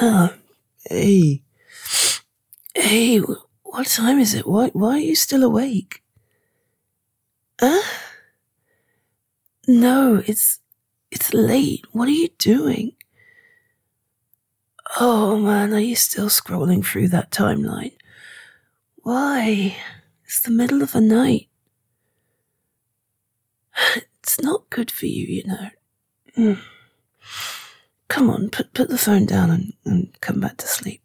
Oh, hey. Hey, what time is it? Why, why are you still awake? Huh? No, it's, it's late. What are you doing? Oh man, are you still scrolling through that timeline? Why? It's the middle of the night. It's not good for you, you know. Mm. Come on, put put the phone down and, and come back to sleep.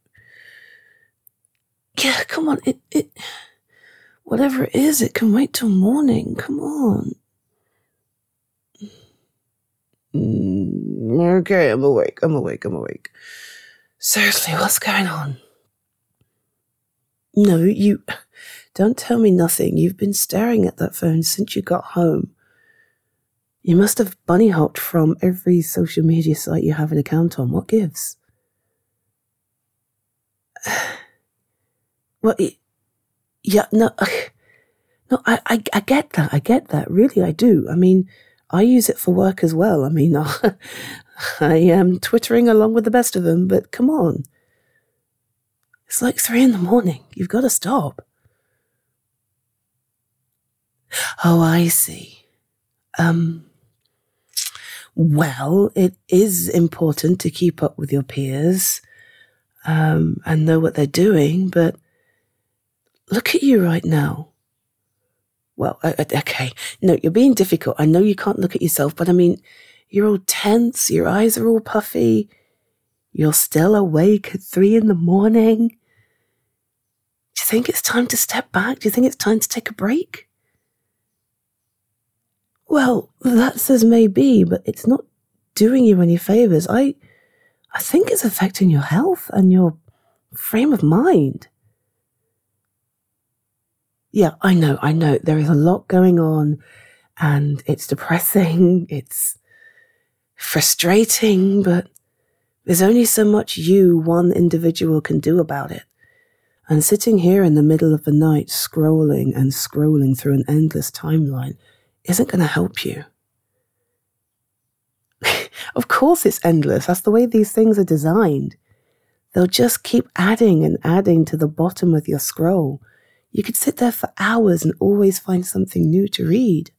Yeah, come on. It it whatever it is, it can wait till morning. Come on. Mm, okay, I'm awake. I'm awake. I'm awake. Seriously, what's going on? No, you don't tell me nothing. You've been staring at that phone since you got home. You must have bunny hopped from every social media site you have an account on. What gives? Well, yeah, no, no, I, I, I get that. I get that. Really, I do. I mean, I use it for work as well. I mean, I am twittering along with the best of them, but come on. It's like three in the morning. You've got to stop. Oh, I see. Um, well, it is important to keep up with your peers um, and know what they're doing, but look at you right now. Well, okay. No, you're being difficult. I know you can't look at yourself, but I mean, you're all tense. Your eyes are all puffy. You're still awake at three in the morning. Do you think it's time to step back? Do you think it's time to take a break? Well, that's as may be, but it's not doing you any favors. I, I think it's affecting your health and your frame of mind. Yeah, I know, I know. There is a lot going on and it's depressing, it's frustrating, but there's only so much you, one individual, can do about it. And sitting here in the middle of the night, scrolling and scrolling through an endless timeline, isn't going to help you. of course, it's endless. That's the way these things are designed. They'll just keep adding and adding to the bottom of your scroll you could sit there for hours and always find something new to read,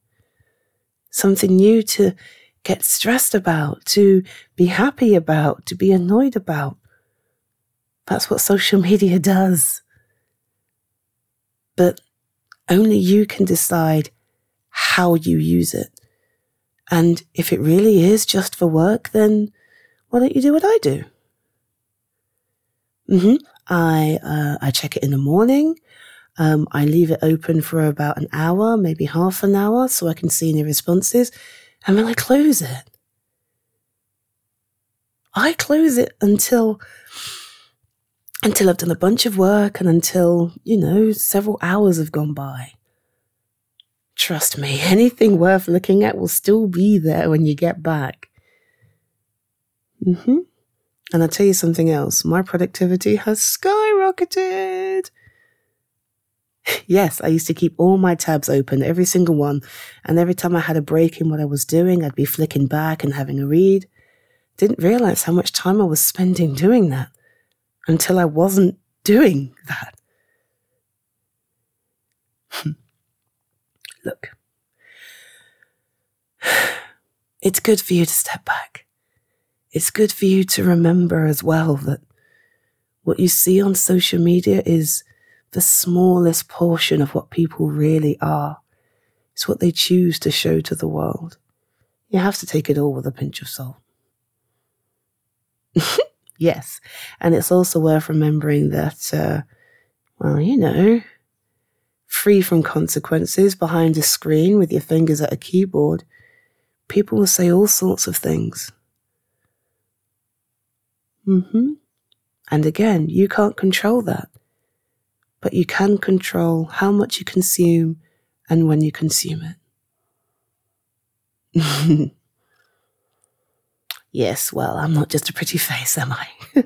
something new to get stressed about, to be happy about, to be annoyed about. That's what social media does. But only you can decide how you use it. And if it really is just for work, then why don't you do what I do? Mm-hmm. I uh, I check it in the morning. Um, I leave it open for about an hour, maybe half an hour, so I can see any responses, and then I close it. I close it until until I've done a bunch of work and until, you know, several hours have gone by. Trust me, anything worth looking at will still be there when you get back. Mm-hmm. And I'll tell you something else. My productivity has skyrocketed. Yes, I used to keep all my tabs open, every single one. And every time I had a break in what I was doing, I'd be flicking back and having a read. Didn't realize how much time I was spending doing that until I wasn't doing that. Look, it's good for you to step back. It's good for you to remember as well that what you see on social media is the smallest portion of what people really are. It's what they choose to show to the world. You have to take it all with a pinch of salt. yes. And it's also worth remembering that, uh, well, you know, free from consequences behind a screen with your fingers at a keyboard, people will say all sorts of things. hmm. And again, you can't control that but you can control how much you consume and when you consume it. yes, well, I'm not just a pretty face, am I?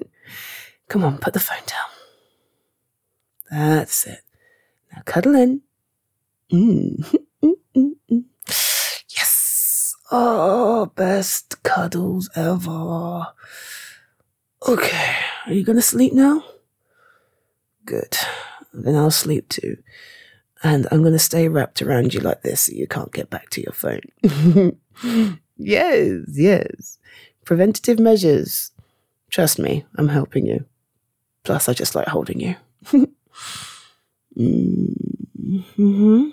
Come on, put the phone down. That's it. In. Mm. yes. Oh, best cuddles ever. Okay, Are you going to sleep now? Good. Then I'll sleep too. And I'm going to stay wrapped around you like this so you can't get back to your phone. yes, yes. Preventative measures. Trust me, I'm helping you. Plus, I just like holding you. mm-hmm.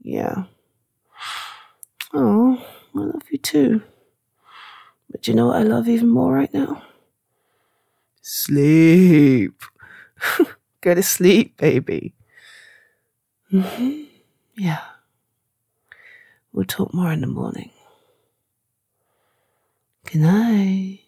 Yeah. Oh, I love you too. But you know what I love even more right now? Sleep. Go to sleep, baby. Mm-hmm. Yeah. We'll talk more in the morning. Good night.